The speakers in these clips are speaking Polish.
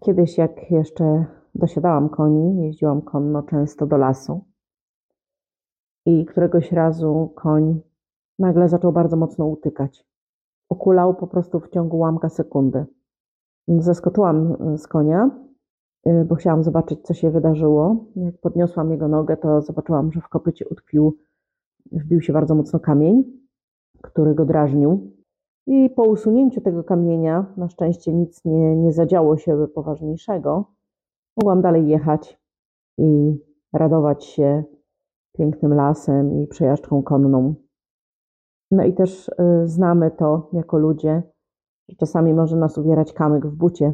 Kiedyś, jak jeszcze dosiadałam koni, jeździłam konno często do lasu. I któregoś razu koń nagle zaczął bardzo mocno utykać. Okulał po prostu w ciągu łamka sekundy. Zaskoczyłam z konia, y, bo chciałam zobaczyć, co się wydarzyło. Jak podniosłam jego nogę, to zobaczyłam, że w kopycie utkwił, wbił się bardzo mocno kamień, który go drażnił. I po usunięciu tego kamienia, na szczęście nic nie, nie zadziało się poważniejszego, mogłam dalej jechać i radować się pięknym lasem i przejażdżką konną. No i też y, znamy to jako ludzie, że czasami może nas uwierać kamyk w bucie.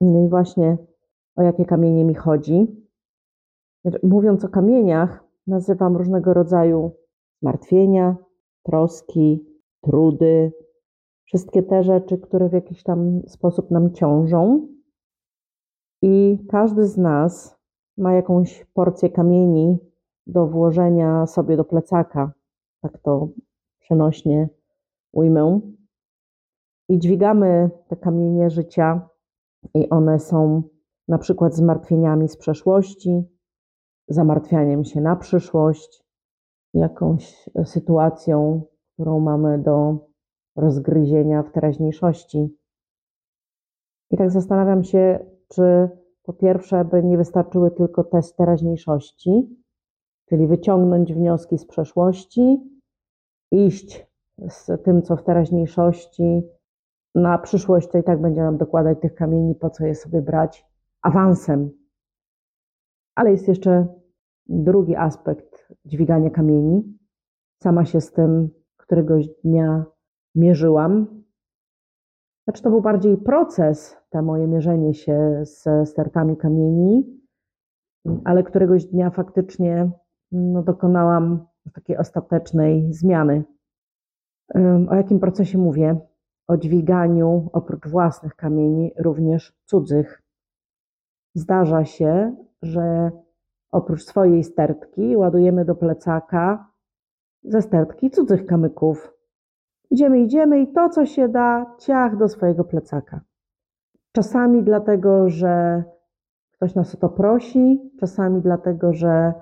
No i właśnie o jakie kamienie mi chodzi. Mówiąc o kamieniach, nazywam różnego rodzaju zmartwienia, troski, trudy, wszystkie te rzeczy, które w jakiś tam sposób nam ciążą. I każdy z nas ma jakąś porcję kamieni do włożenia sobie do plecaka. Tak to przenośnie ujmę. I dźwigamy te kamienie życia, i one są na przykład zmartwieniami z przeszłości, zamartwianiem się na przyszłość, jakąś sytuacją, którą mamy do rozgryzienia w teraźniejszości. I tak zastanawiam się, czy po pierwsze by nie wystarczyły tylko te z teraźniejszości, czyli wyciągnąć wnioski z przeszłości, iść z tym, co w teraźniejszości, na przyszłość, to i tak będzie nam dokładać tych kamieni, po co je sobie brać awansem. Ale jest jeszcze drugi aspekt dźwigania kamieni. Sama się z tym któregoś dnia mierzyłam. Znaczy, to był bardziej proces, to moje mierzenie się z stertami kamieni, ale któregoś dnia faktycznie no, dokonałam takiej ostatecznej zmiany. O jakim procesie mówię? O dźwiganiu oprócz własnych kamieni również cudzych. Zdarza się, że oprócz swojej stertki ładujemy do plecaka ze stertki cudzych kamyków. Idziemy, idziemy i to, co się da, ciach do swojego plecaka. Czasami dlatego, że ktoś nas o to prosi, czasami dlatego, że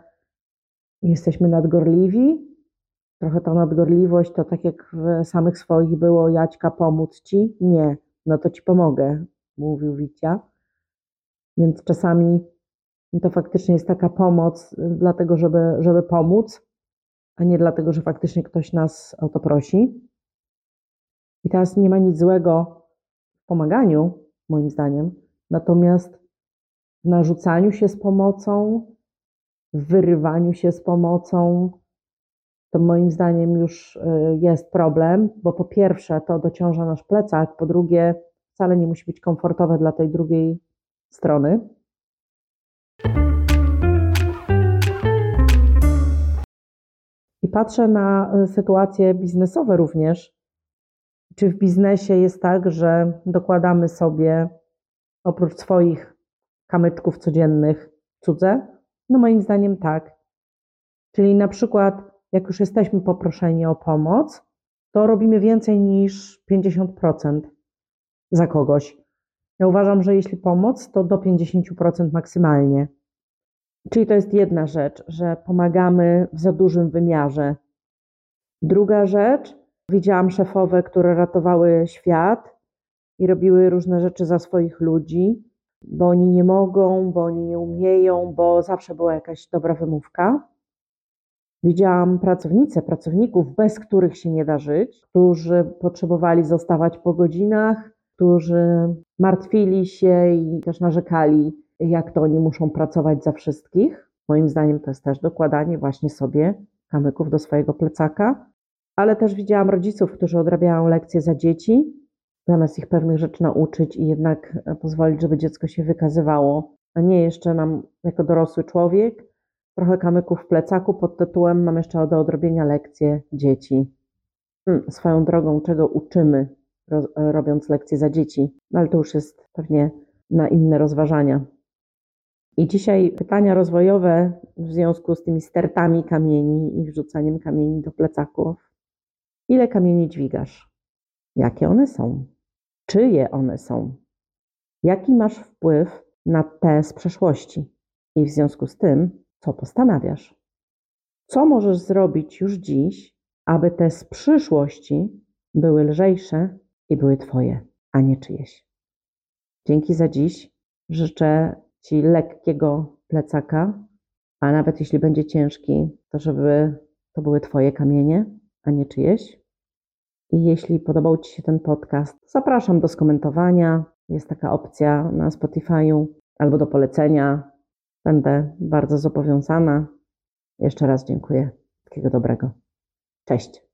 jesteśmy nadgorliwi. Trochę ta nadgorliwość to tak jak w samych swoich było, Jaćka, pomóc ci? Nie, no to ci pomogę, mówił Wicia. Więc czasami to faktycznie jest taka pomoc, dlatego żeby, żeby pomóc, a nie dlatego, że faktycznie ktoś nas o to prosi. I teraz nie ma nic złego w pomaganiu, moim zdaniem, natomiast w narzucaniu się z pomocą, w wyrywaniu się z pomocą, to moim zdaniem już y, jest problem, bo po pierwsze to dociąża nasz plecak, po drugie wcale nie musi być komfortowe dla tej drugiej strony. Patrzę na y, sytuacje biznesowe również. Czy w biznesie jest tak, że dokładamy sobie oprócz swoich kamyczków codziennych cudze? No moim zdaniem tak. Czyli na przykład, jak już jesteśmy poproszeni o pomoc, to robimy więcej niż 50% za kogoś. Ja uważam, że jeśli pomoc, to do 50% maksymalnie. Czyli to jest jedna rzecz, że pomagamy w za dużym wymiarze. Druga rzecz, widziałam szefowe, które ratowały świat i robiły różne rzeczy za swoich ludzi, bo oni nie mogą, bo oni nie umieją, bo zawsze była jakaś dobra wymówka. Widziałam pracownice, pracowników, bez których się nie da żyć, którzy potrzebowali zostawać po godzinach, którzy martwili się i też narzekali, jak to oni muszą pracować za wszystkich. Moim zdaniem to jest też dokładanie właśnie sobie kamyków do swojego plecaka. Ale też widziałam rodziców, którzy odrabiają lekcje za dzieci zamiast ich pewnych rzeczy nauczyć i jednak e, pozwolić, żeby dziecko się wykazywało, a nie jeszcze mam jako dorosły człowiek trochę kamyków w plecaku pod tytułem mam jeszcze do odrobienia lekcje dzieci. Hmm, swoją drogą, czego uczymy, ro, robiąc lekcje za dzieci, no ale to już jest pewnie na inne rozważania. I dzisiaj pytania rozwojowe w związku z tymi stertami kamieni i wrzucaniem kamieni do plecaków. Ile kamieni dźwigasz? Jakie one są? Czyje one są? Jaki masz wpływ na te z przeszłości? I w związku z tym, co postanawiasz? Co możesz zrobić już dziś, aby te z przyszłości były lżejsze i były Twoje, a nie czyjeś? Dzięki za dziś. Życzę Ci lekkiego plecaka, a nawet jeśli będzie ciężki, to żeby to były Twoje kamienie, a nie czyjeś. I jeśli podobał Ci się ten podcast, zapraszam do skomentowania. Jest taka opcja na Spotify'u albo do polecenia. Będę bardzo zobowiązana. Jeszcze raz dziękuję. Wszystkiego dobrego. Cześć.